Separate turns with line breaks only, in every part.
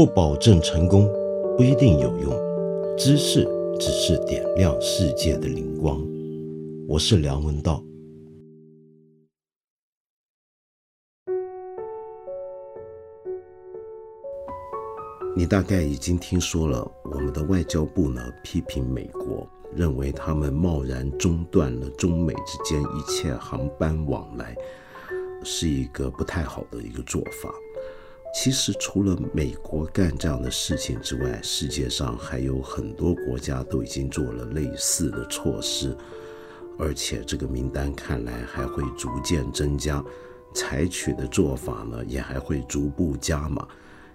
不保证成功，不一定有用。知识只是点亮世界的灵光。我是梁文道。你大概已经听说了，我们的外交部呢批评美国，认为他们贸然中断了中美之间一切航班往来，是一个不太好的一个做法。其实，除了美国干这样的事情之外，世界上还有很多国家都已经做了类似的措施，而且这个名单看来还会逐渐增加，采取的做法呢也还会逐步加码。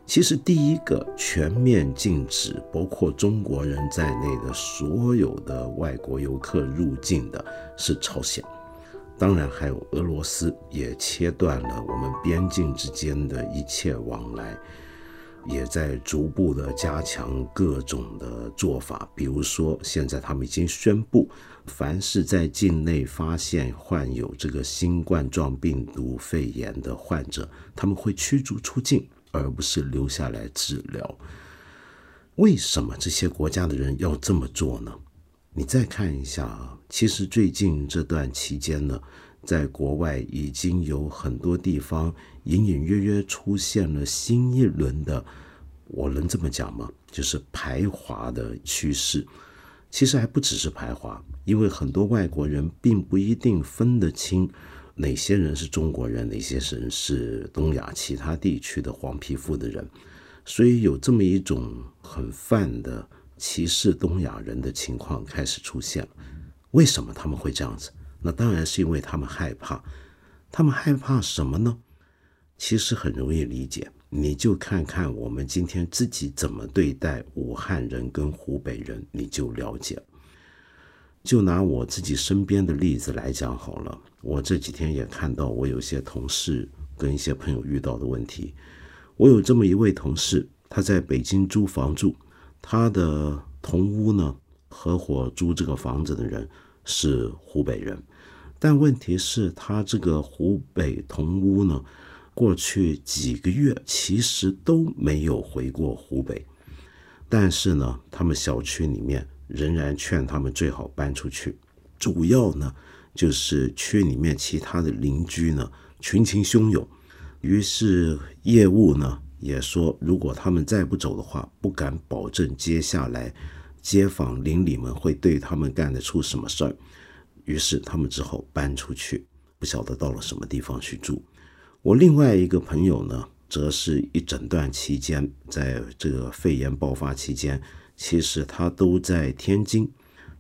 其实，第一个全面禁止包括中国人在内的所有的外国游客入境的是朝鲜，当然还有俄罗斯，也切断了我们边境之间的一切往来，也在逐步的加强各种的做法。比如说，现在他们已经宣布，凡是在境内发现患有这个新冠状病毒肺炎的患者，他们会驱逐出境。而不是留下来治疗。为什么这些国家的人要这么做呢？你再看一下啊，其实最近这段期间呢，在国外已经有很多地方隐隐约约出现了新一轮的，我能这么讲吗？就是排华的趋势。其实还不只是排华，因为很多外国人并不一定分得清。哪些人是中国人，哪些人是东亚其他地区的黄皮肤的人，所以有这么一种很泛的歧视东亚人的情况开始出现了。为什么他们会这样子？那当然是因为他们害怕。他们害怕什么呢？其实很容易理解，你就看看我们今天自己怎么对待武汉人跟湖北人，你就了解。就拿我自己身边的例子来讲好了，我这几天也看到我有些同事跟一些朋友遇到的问题。我有这么一位同事，他在北京租房住，他的同屋呢，合伙租这个房子的人是湖北人，但问题是，他这个湖北同屋呢，过去几个月其实都没有回过湖北，但是呢，他们小区里面。仍然劝他们最好搬出去，主要呢就是区里面其他的邻居呢群情汹涌，于是业务呢也说，如果他们再不走的话，不敢保证接下来街坊邻里们会对他们干得出什么事儿，于是他们只好搬出去，不晓得到了什么地方去住。我另外一个朋友呢，则是一整段期间，在这个肺炎爆发期间。其实他都在天津，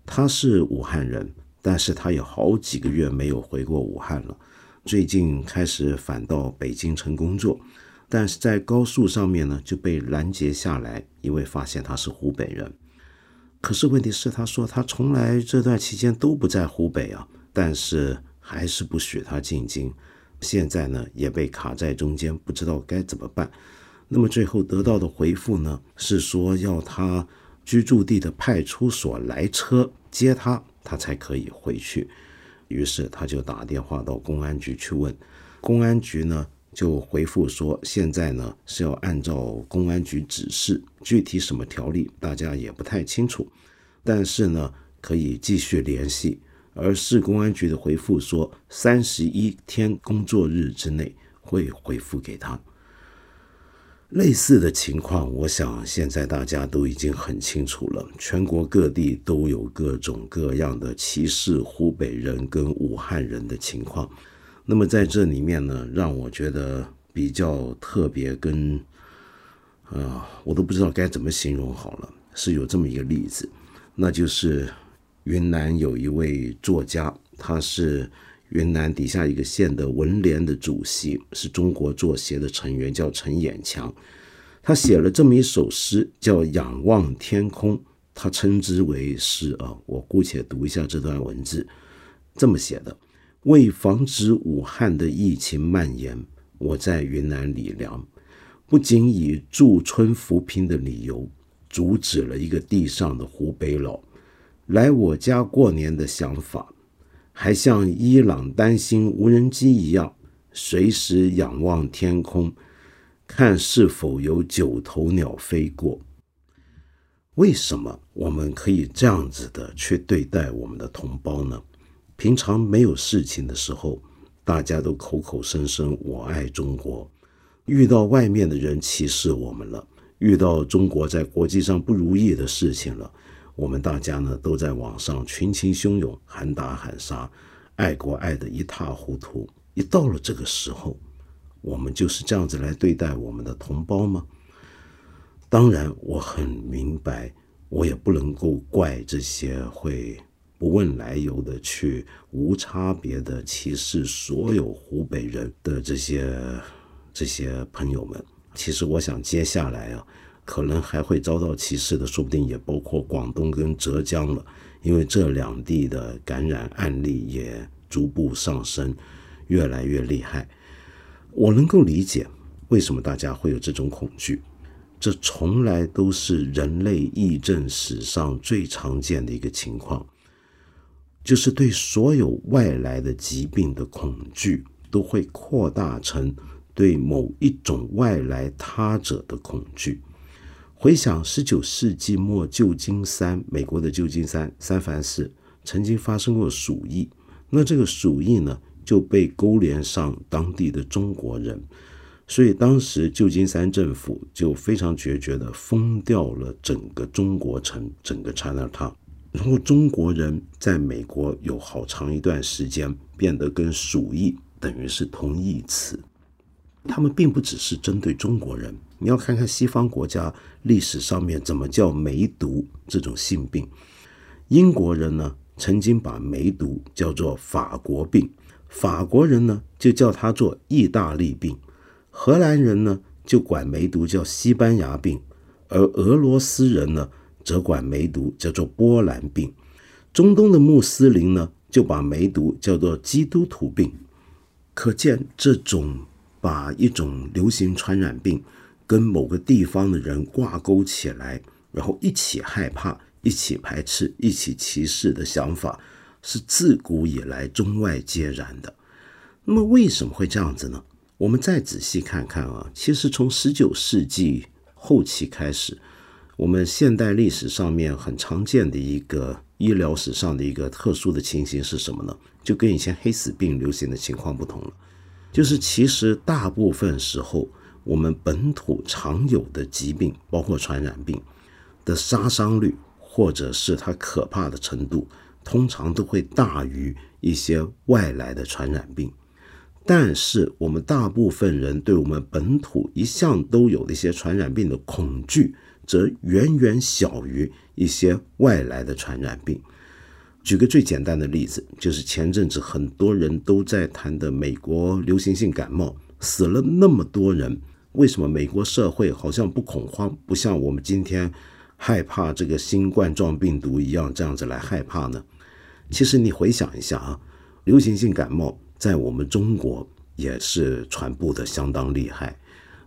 他是武汉人，但是他有好几个月没有回过武汉了。最近开始返到北京城工作，但是在高速上面呢就被拦截下来，因为发现他是湖北人。可是问题是，他说他从来这段期间都不在湖北啊，但是还是不许他进京。现在呢也被卡在中间，不知道该怎么办。那么最后得到的回复呢是说要他。居住地的派出所来车接他，他才可以回去。于是他就打电话到公安局去问，公安局呢就回复说，现在呢是要按照公安局指示，具体什么条例大家也不太清楚，但是呢可以继续联系。而市公安局的回复说，三十一天工作日之内会回复给他。类似的情况，我想现在大家都已经很清楚了。全国各地都有各种各样的歧视湖北人跟武汉人的情况。那么在这里面呢，让我觉得比较特别，跟啊，我都不知道该怎么形容好了。是有这么一个例子，那就是云南有一位作家，他是。云南底下一个县的文联的主席是中国作协的成员，叫陈衍强。他写了这么一首诗，叫《仰望天空》，他称之为诗啊。我姑且读一下这段文字，这么写的：为防止武汉的疫情蔓延，我在云南理粮，不仅以驻村扶贫的理由，阻止了一个地上的湖北佬来我家过年的想法。还像伊朗担心无人机一样，随时仰望天空，看是否有九头鸟飞过。为什么我们可以这样子的去对待我们的同胞呢？平常没有事情的时候，大家都口口声声我爱中国；遇到外面的人歧视我们了，遇到中国在国际上不如意的事情了，我们大家呢都在网上群情汹涌，喊打喊杀，爱国爱得一塌糊涂。一到了这个时候，我们就是这样子来对待我们的同胞吗？当然，我很明白，我也不能够怪这些会。不问来由的去无差别的歧视所有湖北人的这些这些朋友们，其实我想接下来啊，可能还会遭到歧视的，说不定也包括广东跟浙江了，因为这两地的感染案例也逐步上升，越来越厉害。我能够理解为什么大家会有这种恐惧，这从来都是人类疫症史上最常见的一个情况。就是对所有外来的疾病的恐惧，都会扩大成对某一种外来他者的恐惧。回想十九世纪末旧金山，美国的旧金山三藩市曾经发生过鼠疫，那这个鼠疫呢就被勾连上当地的中国人，所以当时旧金山政府就非常决绝的封掉了整个中国城，整个 China Town。然后中国人在美国有好长一段时间变得跟鼠疫等于是同义词，他们并不只是针对中国人，你要看看西方国家历史上面怎么叫梅毒这种性病。英国人呢曾经把梅毒叫做法国病，法国人呢就叫它做意大利病，荷兰人呢就管梅毒叫西班牙病，而俄罗斯人呢。则管梅毒叫做波兰病，中东的穆斯林呢就把梅毒叫做基督徒病。可见，这种把一种流行传染病跟某个地方的人挂钩起来，然后一起害怕、一起排斥、一起歧视的想法，是自古以来中外皆然的。那么，为什么会这样子呢？我们再仔细看看啊，其实从十九世纪后期开始。我们现代历史上面很常见的一个医疗史上的一个特殊的情形是什么呢？就跟以前黑死病流行的情况不同了，就是其实大部分时候我们本土常有的疾病，包括传染病的杀伤率或者是它可怕的程度，通常都会大于一些外来的传染病。但是我们大部分人对我们本土一向都有的一些传染病的恐惧。则远远小于一些外来的传染病。举个最简单的例子，就是前阵子很多人都在谈的美国流行性感冒，死了那么多人，为什么美国社会好像不恐慌，不像我们今天害怕这个新冠状病毒一样这样子来害怕呢？其实你回想一下啊，流行性感冒在我们中国也是传播的相当厉害。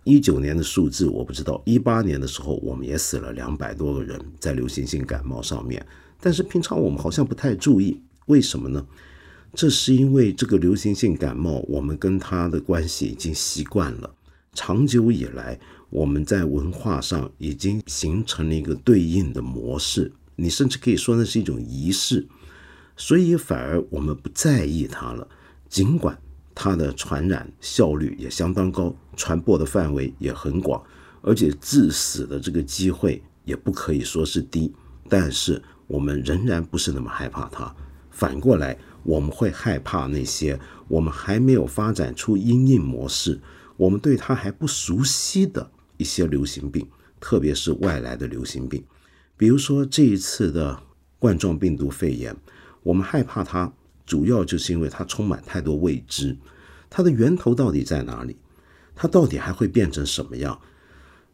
一九年的数字我不知道，一八年的时候我们也死了两百多个人在流行性感冒上面，但是平常我们好像不太注意，为什么呢？这是因为这个流行性感冒我们跟它的关系已经习惯了，长久以来我们在文化上已经形成了一个对应的模式，你甚至可以说那是一种仪式，所以反而我们不在意它了，尽管。它的传染效率也相当高，传播的范围也很广，而且致死的这个机会也不可以说是低。但是我们仍然不是那么害怕它。反过来，我们会害怕那些我们还没有发展出阴影模式，我们对它还不熟悉的一些流行病，特别是外来的流行病，比如说这一次的冠状病毒肺炎，我们害怕它。主要就是因为它充满太多未知，它的源头到底在哪里？它到底还会变成什么样？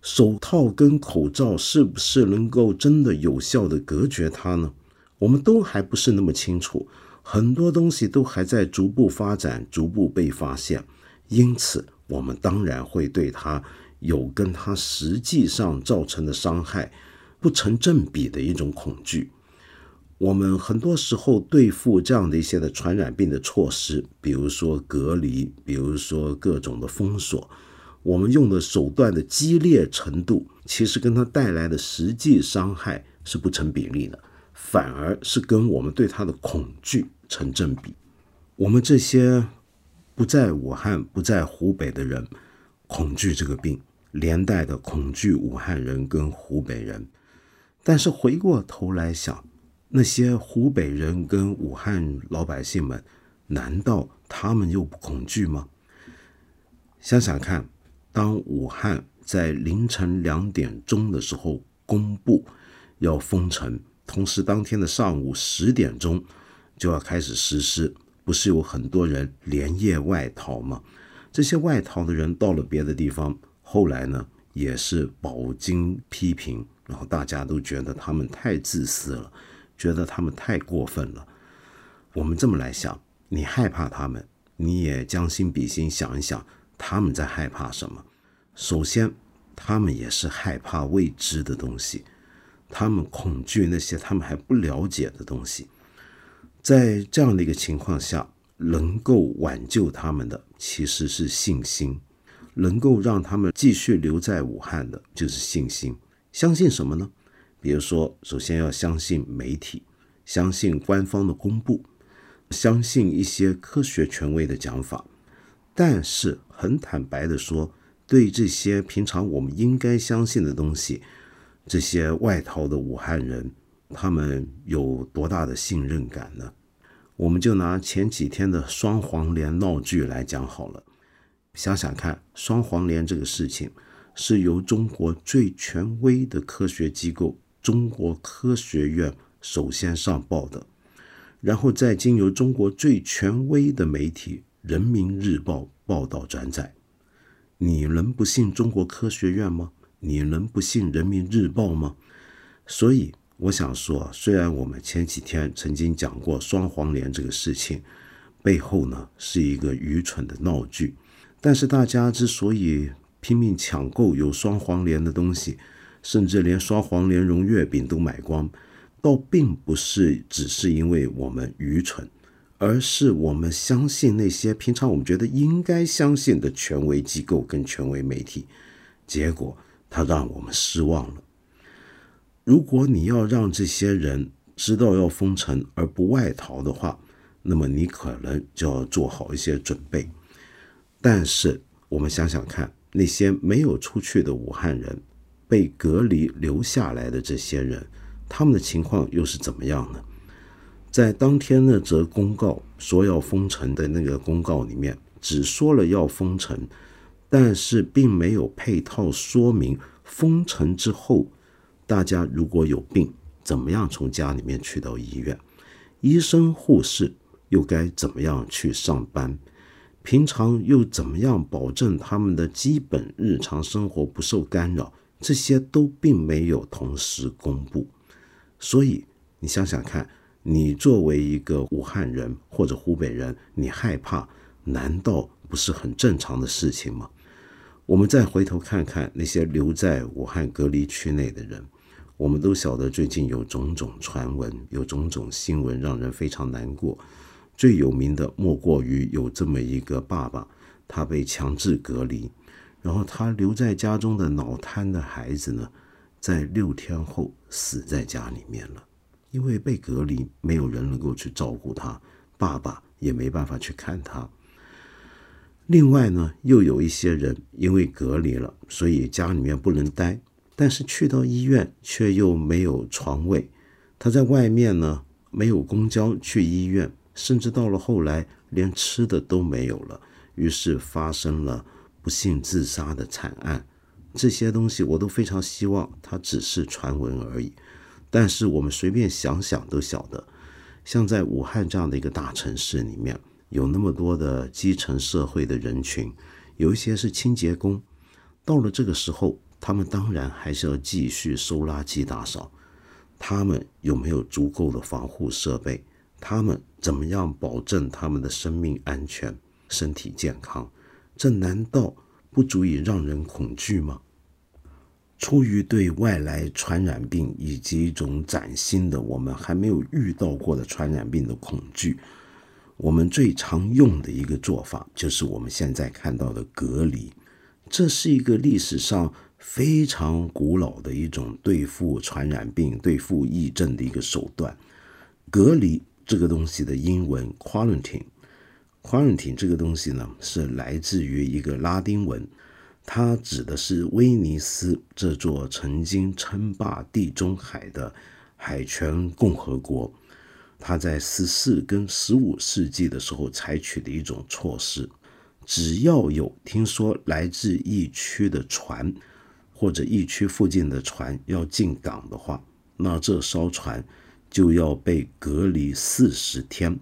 手套跟口罩是不是能够真的有效的隔绝它呢？我们都还不是那么清楚，很多东西都还在逐步发展、逐步被发现，因此我们当然会对它有跟它实际上造成的伤害不成正比的一种恐惧。我们很多时候对付这样的一些的传染病的措施，比如说隔离，比如说各种的封锁，我们用的手段的激烈程度，其实跟它带来的实际伤害是不成比例的，反而是跟我们对它的恐惧成正比。我们这些不在武汉、不在湖北的人，恐惧这个病，连带的恐惧武汉人跟湖北人。但是回过头来想，那些湖北人跟武汉老百姓们，难道他们又不恐惧吗？想想看，当武汉在凌晨两点钟的时候公布要封城，同时当天的上午十点钟就要开始实施。不是有很多人连夜外逃吗？这些外逃的人到了别的地方，后来呢也是饱经批评，然后大家都觉得他们太自私了，觉得他们太过分了。我们这么来想，你害怕他们，你也将心比心想一想，他们在害怕什么？首先，他们也是害怕未知的东西，他们恐惧那些他们还不了解的东西。在这样的一个情况下，能够挽救他们的其实是信心，能够让他们继续留在武汉的就是信心。相信什么呢？比如说，首先要相信媒体，相信官方的公布，相信一些科学权威的讲法。但是很坦白的说，对这些平常我们应该相信的东西，这些外逃的武汉人。他们有多大的信任感呢？我们就拿前几天的双黄连闹剧来讲好了。想想看，双黄连这个事情是由中国最权威的科学机构中国科学院首先上报的，然后再经由中国最权威的媒体人民日报报道转载。你能不信中国科学院吗？你能不信人民日报吗？所以。我想说，虽然我们前几天曾经讲过双黄连这个事情，背后呢是一个愚蠢的闹剧，但是大家之所以拼命抢购有双黄连的东西，甚至连双黄连蓉月饼都买光，倒并不是只是因为我们愚蠢，而是我们相信那些平常我们觉得应该相信的权威机构跟权威媒体，结果他让我们失望了。如果你要让这些人知道要封城而不外逃的话，那么你可能就要做好一些准备。但是我们想想看，那些没有出去的武汉人，被隔离留下来的这些人，他们的情况又是怎么样呢？在当天那则公告说要封城的那个公告里面，只说了要封城，但是并没有配套说明封城之后。大家如果有病，怎么样从家里面去到医院？医生护士又该怎么样去上班？平常又怎么样保证他们的基本日常生活不受干扰？这些都并没有同时公布。所以你想想看，你作为一个武汉人或者湖北人，你害怕，难道不是很正常的事情吗？我们再回头看看那些留在武汉隔离区内的人。我们都晓得，最近有种种传闻，有种种新闻，让人非常难过。最有名的莫过于有这么一个爸爸，他被强制隔离，然后他留在家中的脑瘫的孩子呢，在六天后死在家里面了。因为被隔离，没有人能够去照顾他，爸爸也没办法去看他。另外呢，又有一些人因为隔离了，所以家里面不能待。但是去到医院却又没有床位，他在外面呢，没有公交去医院，甚至到了后来连吃的都没有了，于是发生了不幸自杀的惨案。这些东西我都非常希望它只是传闻而已，但是我们随便想想都晓得，像在武汉这样的一个大城市里面，有那么多的基层社会的人群，有一些是清洁工，到了这个时候。他们当然还是要继续收垃圾、打扫。他们有没有足够的防护设备？他们怎么样保证他们的生命安全、身体健康？这难道不足以让人恐惧吗？出于对外来传染病以及一种崭新的、我们还没有遇到过的传染病的恐惧，我们最常用的一个做法就是我们现在看到的隔离。这是一个历史上非常古老的一种对付传染病、对付疫症的一个手段。隔离这个东西的英文 “quarantine” 宽容亭这个东西呢是来自于一个拉丁文，它指的是威尼斯这座曾经称霸地中海的海权共和国。它在十四跟十五世纪的时候采取的一种措施，只要有听说来自疫区的船，或者疫区附近的船要进港的话，那这艘船就要被隔离四十天。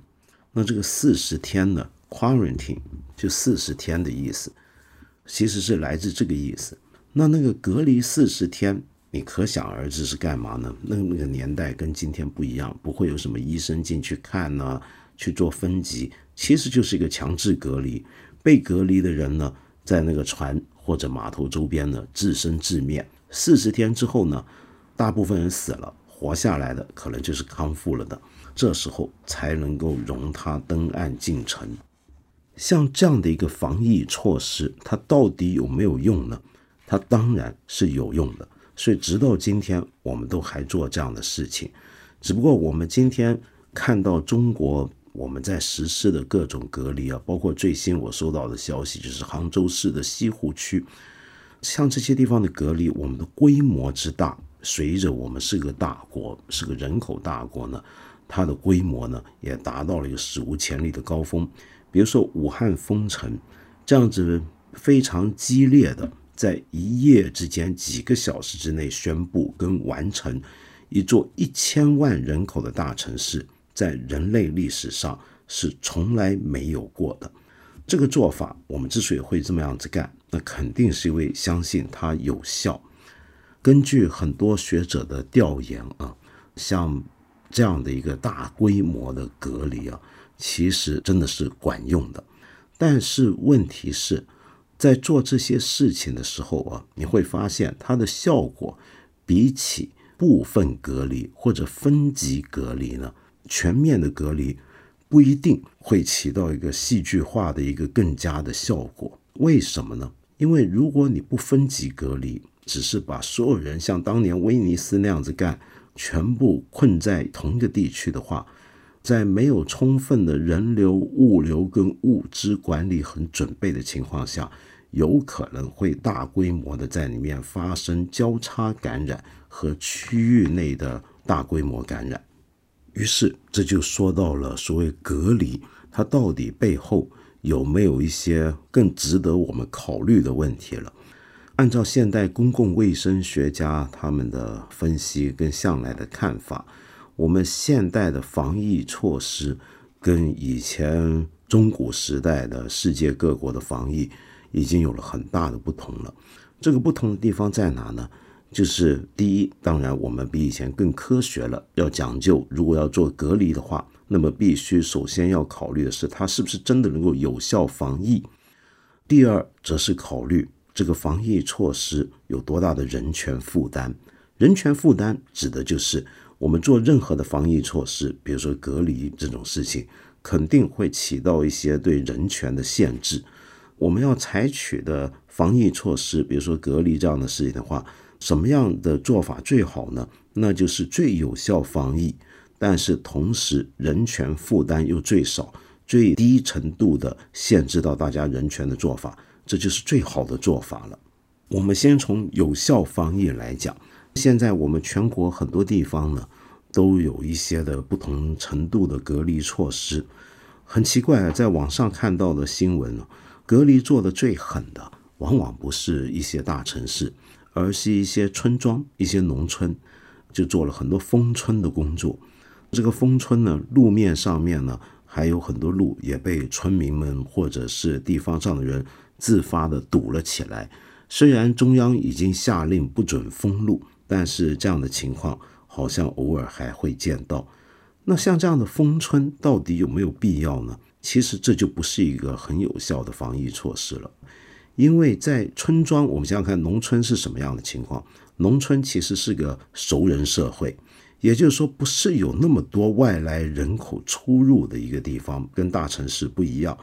那这个四十天呢，quarantine 就四十天的意思，其实是来自这个意思。那那个隔离四十天。你可想而知是干嘛呢？那那个年代跟今天不一样，不会有什么医生进去看呢，去做分级，其实就是一个强制隔离。被隔离的人呢，在那个船或者码头周边呢，自生自灭。四十天之后呢，大部分人死了，活下来的可能就是康复了的，这时候才能够容他登岸进城。像这样的一个防疫措施，它到底有没有用呢？它当然是有用的。所以，直到今天，我们都还做这样的事情。只不过，我们今天看到中国我们在实施的各种隔离啊，包括最新我收到的消息，就是杭州市的西湖区，像这些地方的隔离，我们的规模之大，随着我们是个大国，是个人口大国呢，它的规模呢也达到了一个史无前例的高峰。比如说武汉封城，这样子非常激烈的。在一夜之间，几个小时之内宣布跟完成一座一千万人口的大城市，在人类历史上是从来没有过的。这个做法，我们之所以会这么样子干，那肯定是因为相信它有效。根据很多学者的调研啊，像这样的一个大规模的隔离啊，其实真的是管用的。但是问题是。在做这些事情的时候啊，你会发现它的效果比起部分隔离或者分级隔离呢，全面的隔离不一定会起到一个戏剧化的一个更加的效果。为什么呢？因为如果你不分级隔离，只是把所有人像当年威尼斯那样子干，全部困在同一个地区的话，在没有充分的人流、物流跟物资管理和准备的情况下。有可能会大规模的在里面发生交叉感染和区域内的大规模感染，于是这就说到了所谓隔离，它到底背后有没有一些更值得我们考虑的问题了？按照现代公共卫生学家他们的分析跟向来的看法，我们现代的防疫措施跟以前中古时代的世界各国的防疫。已经有了很大的不同了。这个不同的地方在哪呢？就是第一，当然我们比以前更科学了，要讲究。如果要做隔离的话，那么必须首先要考虑的是它是不是真的能够有效防疫。第二，则是考虑这个防疫措施有多大的人权负担。人权负担指的就是我们做任何的防疫措施，比如说隔离这种事情，肯定会起到一些对人权的限制。我们要采取的防疫措施，比如说隔离这样的事情的话，什么样的做法最好呢？那就是最有效防疫，但是同时人权负担又最少、最低程度的限制到大家人权的做法，这就是最好的做法了。我们先从有效防疫来讲，现在我们全国很多地方呢，都有一些的不同程度的隔离措施。很奇怪，在网上看到的新闻呢。隔离做的最狠的，往往不是一些大城市，而是一些村庄、一些农村，就做了很多封村的工作。这个封村呢，路面上面呢，还有很多路也被村民们或者是地方上的人自发的堵了起来。虽然中央已经下令不准封路，但是这样的情况好像偶尔还会见到。那像这样的封村，到底有没有必要呢？其实这就不是一个很有效的防疫措施了，因为在村庄，我们想想看，农村是什么样的情况？农村其实是个熟人社会，也就是说，不是有那么多外来人口出入的一个地方，跟大城市不一样。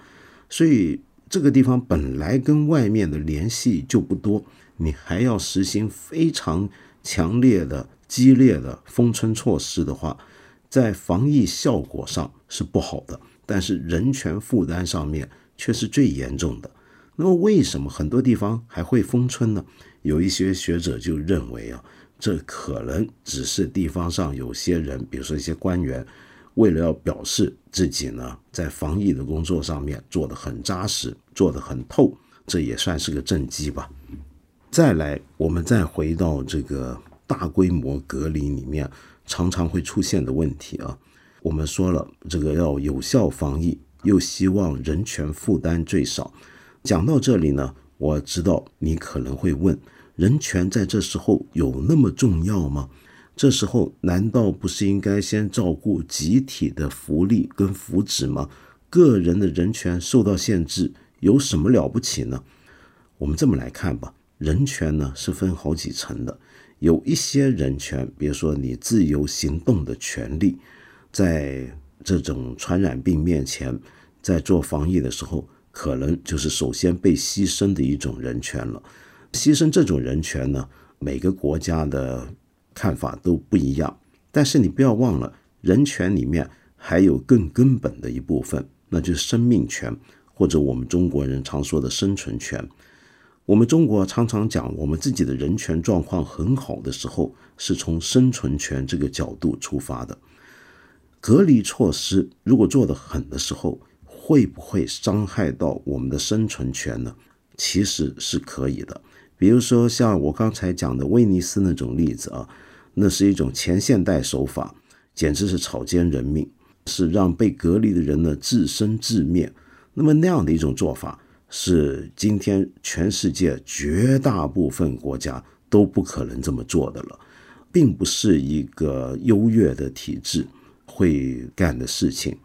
所以这个地方本来跟外面的联系就不多，你还要实行非常强烈的、激烈的封村措施的话，在防疫效果上是不好的，但是人权负担上面却是最严重的。那么，为什么很多地方还会封村呢？有一些学者就认为啊，这可能只是地方上有些人，比如说一些官员。为了要表示自己呢，在防疫的工作上面做得很扎实，做得很透，这也算是个政绩吧。再来，我们再回到这个大规模隔离里面常常会出现的问题啊。我们说了，这个要有效防疫，又希望人权负担最少。讲到这里呢，我知道你可能会问：人权在这时候有那么重要吗？这时候难道不是应该先照顾集体的福利跟福祉吗？个人的人权受到限制有什么了不起呢？我们这么来看吧，人权呢是分好几层的，有一些人权，比如说你自由行动的权利，在这种传染病面前，在做防疫的时候，可能就是首先被牺牲的一种人权了。牺牲这种人权呢，每个国家的。看法都不一样，但是你不要忘了，人权里面还有更根本的一部分，那就是生命权，或者我们中国人常说的生存权。我们中国常常讲，我们自己的人权状况很好的时候，是从生存权这个角度出发的。隔离措施如果做得狠的时候，会不会伤害到我们的生存权呢？其实是可以的。比如说像我刚才讲的威尼斯那种例子啊，那是一种前现代手法，简直是草菅人命，是让被隔离的人呢自生自灭。那么那样的一种做法，是今天全世界绝大部分国家都不可能这么做的了，并不是一个优越的体制会干的事情。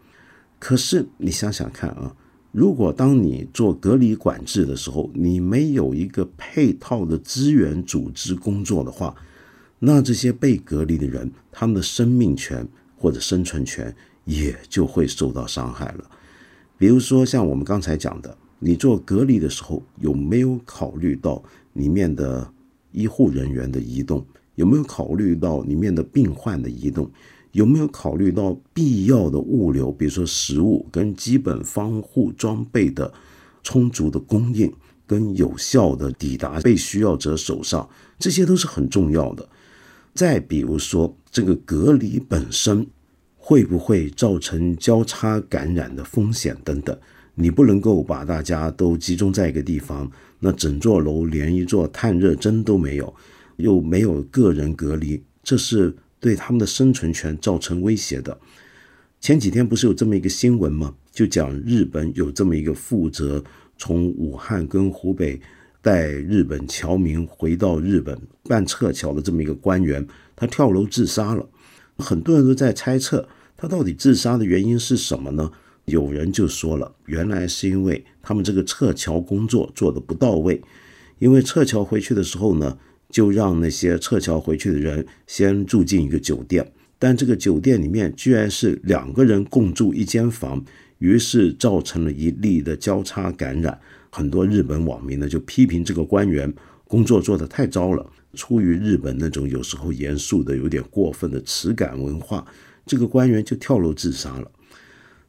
可是你想想看啊。如果当你做隔离管制的时候，你没有一个配套的资源组织工作的话，那这些被隔离的人，他们的生命权或者生存权也就会受到伤害了。比如说，像我们刚才讲的，你做隔离的时候，有没有考虑到里面的医护人员的移动？有没有考虑到里面的病患的移动？有没有考虑到必要的物流，比如说食物跟基本防护装备的充足的供应，跟有效的抵达被需要者手上，这些都是很重要的。再比如说，这个隔离本身会不会造成交叉感染的风险等等，你不能够把大家都集中在一个地方，那整座楼连一座探热针都没有，又没有个人隔离，这是。对他们的生存权造成威胁的。前几天不是有这么一个新闻吗？就讲日本有这么一个负责从武汉跟湖北带日本侨民回到日本办撤侨的这么一个官员，他跳楼自杀了。很多人都在猜测他到底自杀的原因是什么呢？有人就说了，原来是因为他们这个撤侨工作做的不到位，因为撤侨回去的时候呢。就让那些撤侨回去的人先住进一个酒店，但这个酒店里面居然是两个人共住一间房，于是造成了一例的交叉感染。很多日本网民呢就批评这个官员工作做得太糟了。出于日本那种有时候严肃的有点过分的耻感文化，这个官员就跳楼自杀了。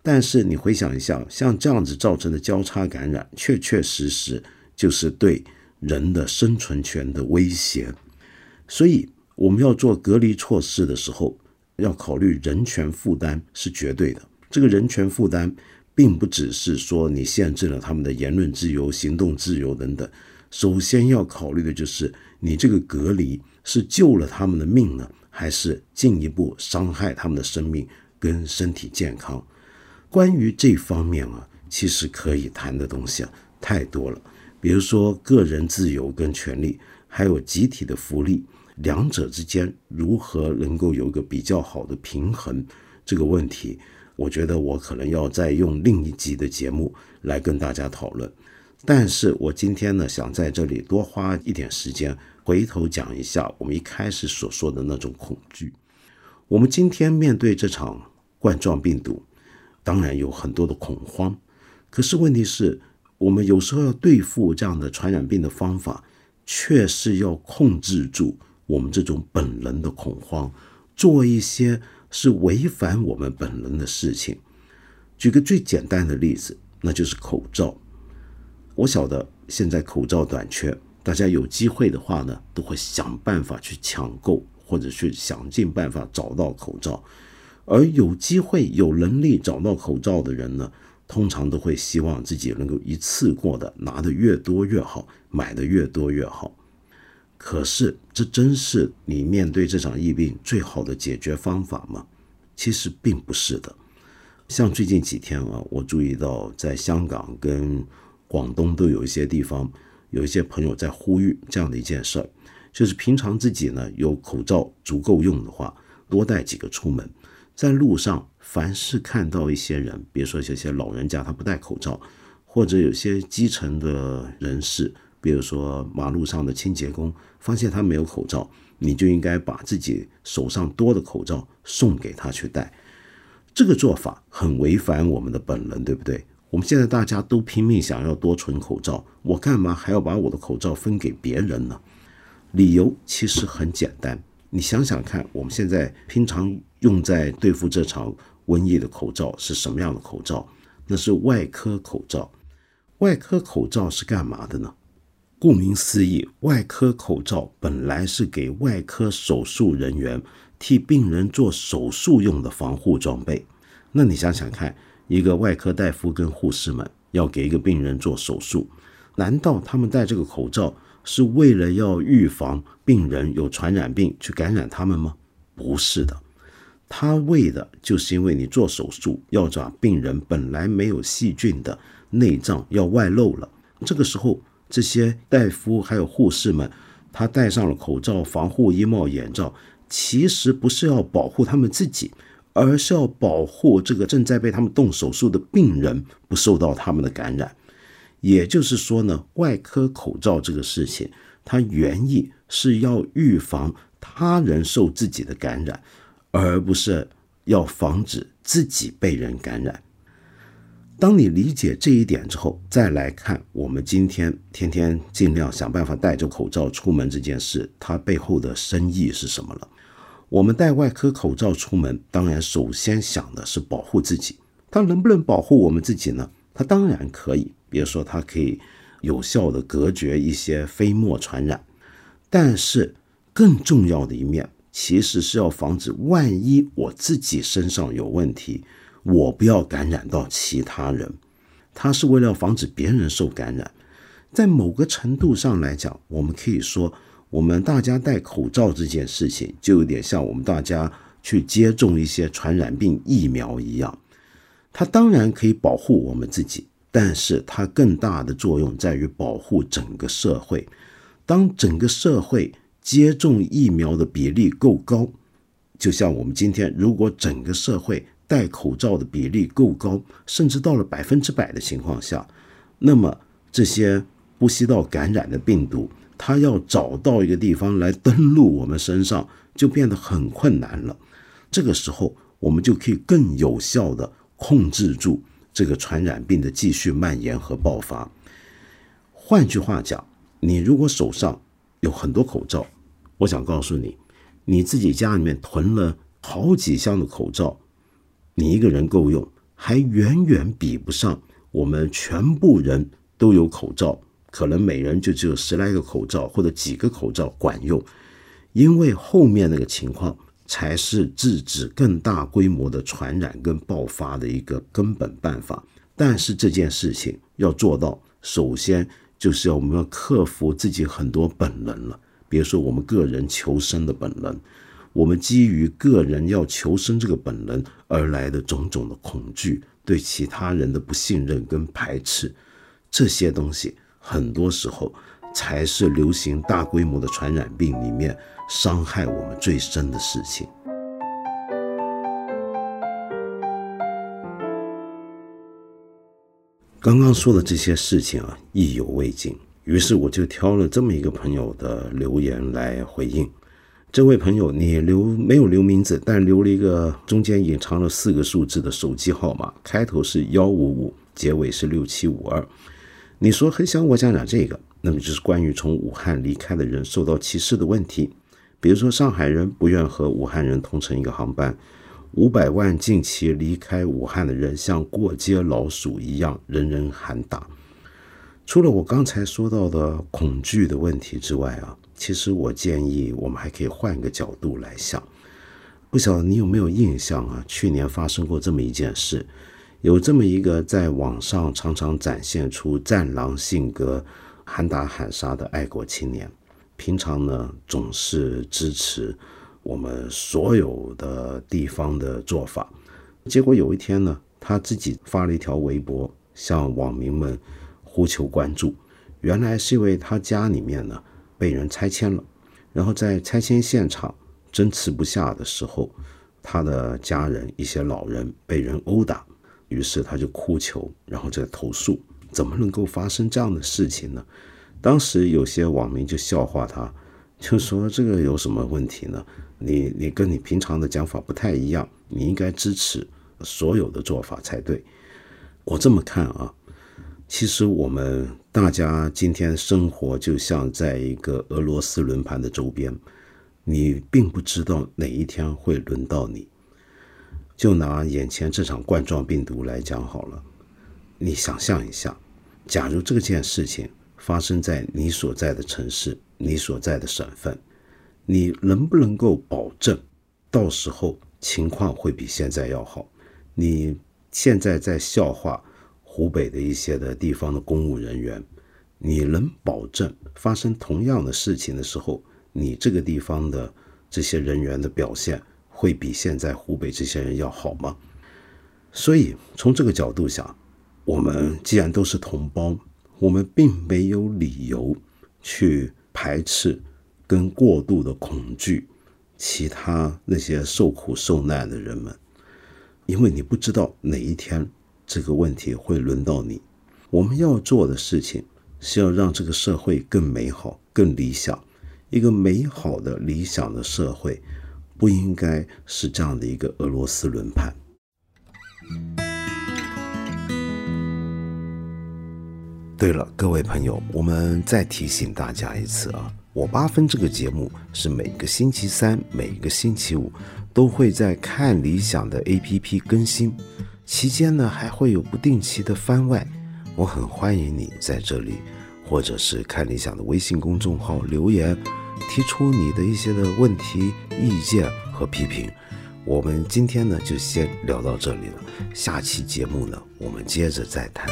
但是你回想一下，像这样子造成的交叉感染，确确实实就是对。人的生存权的威胁，所以我们要做隔离措施的时候，要考虑人权负担是绝对的。这个人权负担，并不只是说你限制了他们的言论自由、行动自由等等。首先要考虑的就是，你这个隔离是救了他们的命呢，还是进一步伤害他们的生命跟身体健康？关于这方面啊，其实可以谈的东西啊，太多了。比如说，个人自由跟权利，还有集体的福利，两者之间如何能够有一个比较好的平衡？这个问题，我觉得我可能要再用另一集的节目来跟大家讨论。但是我今天呢，想在这里多花一点时间，回头讲一下我们一开始所说的那种恐惧。我们今天面对这场冠状病毒，当然有很多的恐慌，可是问题是。我们有时候要对付这样的传染病的方法，却是要控制住我们这种本能的恐慌，做一些是违反我们本能的事情。举个最简单的例子，那就是口罩。我晓得现在口罩短缺，大家有机会的话呢，都会想办法去抢购，或者去想尽办法找到口罩。而有机会、有能力找到口罩的人呢，通常都会希望自己能够一次过的拿的越多越好，买的越多越好。可是，这真是你面对这场疫病最好的解决方法吗？其实并不是的。像最近几天啊，我注意到在香港跟广东都有一些地方，有一些朋友在呼吁这样的一件事儿，就是平常自己呢有口罩足够用的话，多带几个出门。在路上，凡是看到一些人，比如说有些老人家他不戴口罩，或者有些基层的人士，比如说马路上的清洁工，发现他没有口罩，你就应该把自己手上多的口罩送给他去戴。这个做法很违反我们的本能，对不对？我们现在大家都拼命想要多存口罩，我干嘛还要把我的口罩分给别人呢？理由其实很简单，你想想看，我们现在平常用在对付这场瘟疫的口罩是什么样的口罩？那是外科口罩。外科口罩是干嘛的呢？顾名思义，外科口罩本来是给外科手术人员。替病人做手术用的防护装备，那你想想看，一个外科大夫跟护士们要给一个病人做手术，难道他们戴这个口罩是为了要预防病人有传染病去感染他们吗？不是的，他为的就是因为你做手术要把病人本来没有细菌的内脏要外露了，这个时候这些大夫还有护士们，他戴上了口罩、防护衣帽、眼罩。其实不是要保护他们自己，而是要保护这个正在被他们动手术的病人不受到他们的感染。也就是说呢，外科口罩这个事情，它原意是要预防他人受自己的感染，而不是要防止自己被人感染。当你理解这一点之后，再来看我们今天天天尽量想办法戴着口罩出门这件事，它背后的深意是什么了？我们戴外科口罩出门，当然首先想的是保护自己。它能不能保护我们自己呢？它当然可以。比如说，它可以有效的隔绝一些飞沫传染。但是更重要的一面，其实是要防止万一我自己身上有问题，我不要感染到其他人。他是为了防止别人受感染。在某个程度上来讲，我们可以说。我们大家戴口罩这件事情，就有点像我们大家去接种一些传染病疫苗一样。它当然可以保护我们自己，但是它更大的作用在于保护整个社会。当整个社会接种疫苗的比例够高，就像我们今天，如果整个社会戴口罩的比例够高，甚至到了百分之百的情况下，那么这些呼吸道感染的病毒。它要找到一个地方来登陆我们身上，就变得很困难了。这个时候，我们就可以更有效的控制住这个传染病的继续蔓延和爆发。换句话讲，你如果手上有很多口罩，我想告诉你，你自己家里面囤了好几箱的口罩，你一个人够用，还远远比不上我们全部人都有口罩。可能每人就只有十来个口罩或者几个口罩管用，因为后面那个情况才是制止更大规模的传染跟爆发的一个根本办法。但是这件事情要做到，首先就是要我们要克服自己很多本能了，比如说我们个人求生的本能，我们基于个人要求生这个本能而来的种种的恐惧，对其他人的不信任跟排斥，这些东西。很多时候，才是流行大规模的传染病里面伤害我们最深的事情。刚刚说的这些事情啊，意犹未尽，于是我就挑了这么一个朋友的留言来回应。这位朋友，你留没有留名字，但留了一个中间隐藏了四个数字的手机号码，开头是幺五五，结尾是六七五二。你说很想我讲讲这个，那么就是关于从武汉离开的人受到歧视的问题。比如说，上海人不愿和武汉人同乘一个航班，五百万近期离开武汉的人像过街老鼠一样，人人喊打。除了我刚才说到的恐惧的问题之外啊，其实我建议我们还可以换一个角度来想。不晓得你有没有印象啊？去年发生过这么一件事。有这么一个在网上常常展现出战狼性格、喊打喊杀的爱国青年，平常呢总是支持我们所有的地方的做法。结果有一天呢，他自己发了一条微博，向网民们呼求关注。原来是因为他家里面呢被人拆迁了，然后在拆迁现场争持不下的时候，他的家人一些老人被人殴打。于是他就哭求，然后再投诉，怎么能够发生这样的事情呢？当时有些网民就笑话他，就说这个有什么问题呢？你你跟你平常的讲法不太一样，你应该支持所有的做法才对。我这么看啊，其实我们大家今天生活就像在一个俄罗斯轮盘的周边，你并不知道哪一天会轮到你。就拿眼前这场冠状病毒来讲好了，你想象一下，假如这件事情发生在你所在的城市、你所在的省份，你能不能够保证到时候情况会比现在要好？你现在在笑话湖北的一些的地方的公务人员，你能保证发生同样的事情的时候，你这个地方的这些人员的表现？会比现在湖北这些人要好吗？所以从这个角度想，我们既然都是同胞，我们并没有理由去排斥跟过度的恐惧其他那些受苦受难的人们，因为你不知道哪一天这个问题会轮到你。我们要做的事情是要让这个社会更美好、更理想，一个美好的理想的社会。不应该是这样的一个俄罗斯轮盘。对了，各位朋友，我们再提醒大家一次啊，我八分这个节目是每个星期三、每个星期五都会在看理想的 APP 更新，期间呢还会有不定期的番外。我很欢迎你在这里，或者是看理想的微信公众号留言。提出你的一些的问题、意见和批评，我们今天呢就先聊到这里了。下期节目呢，我们接着再谈。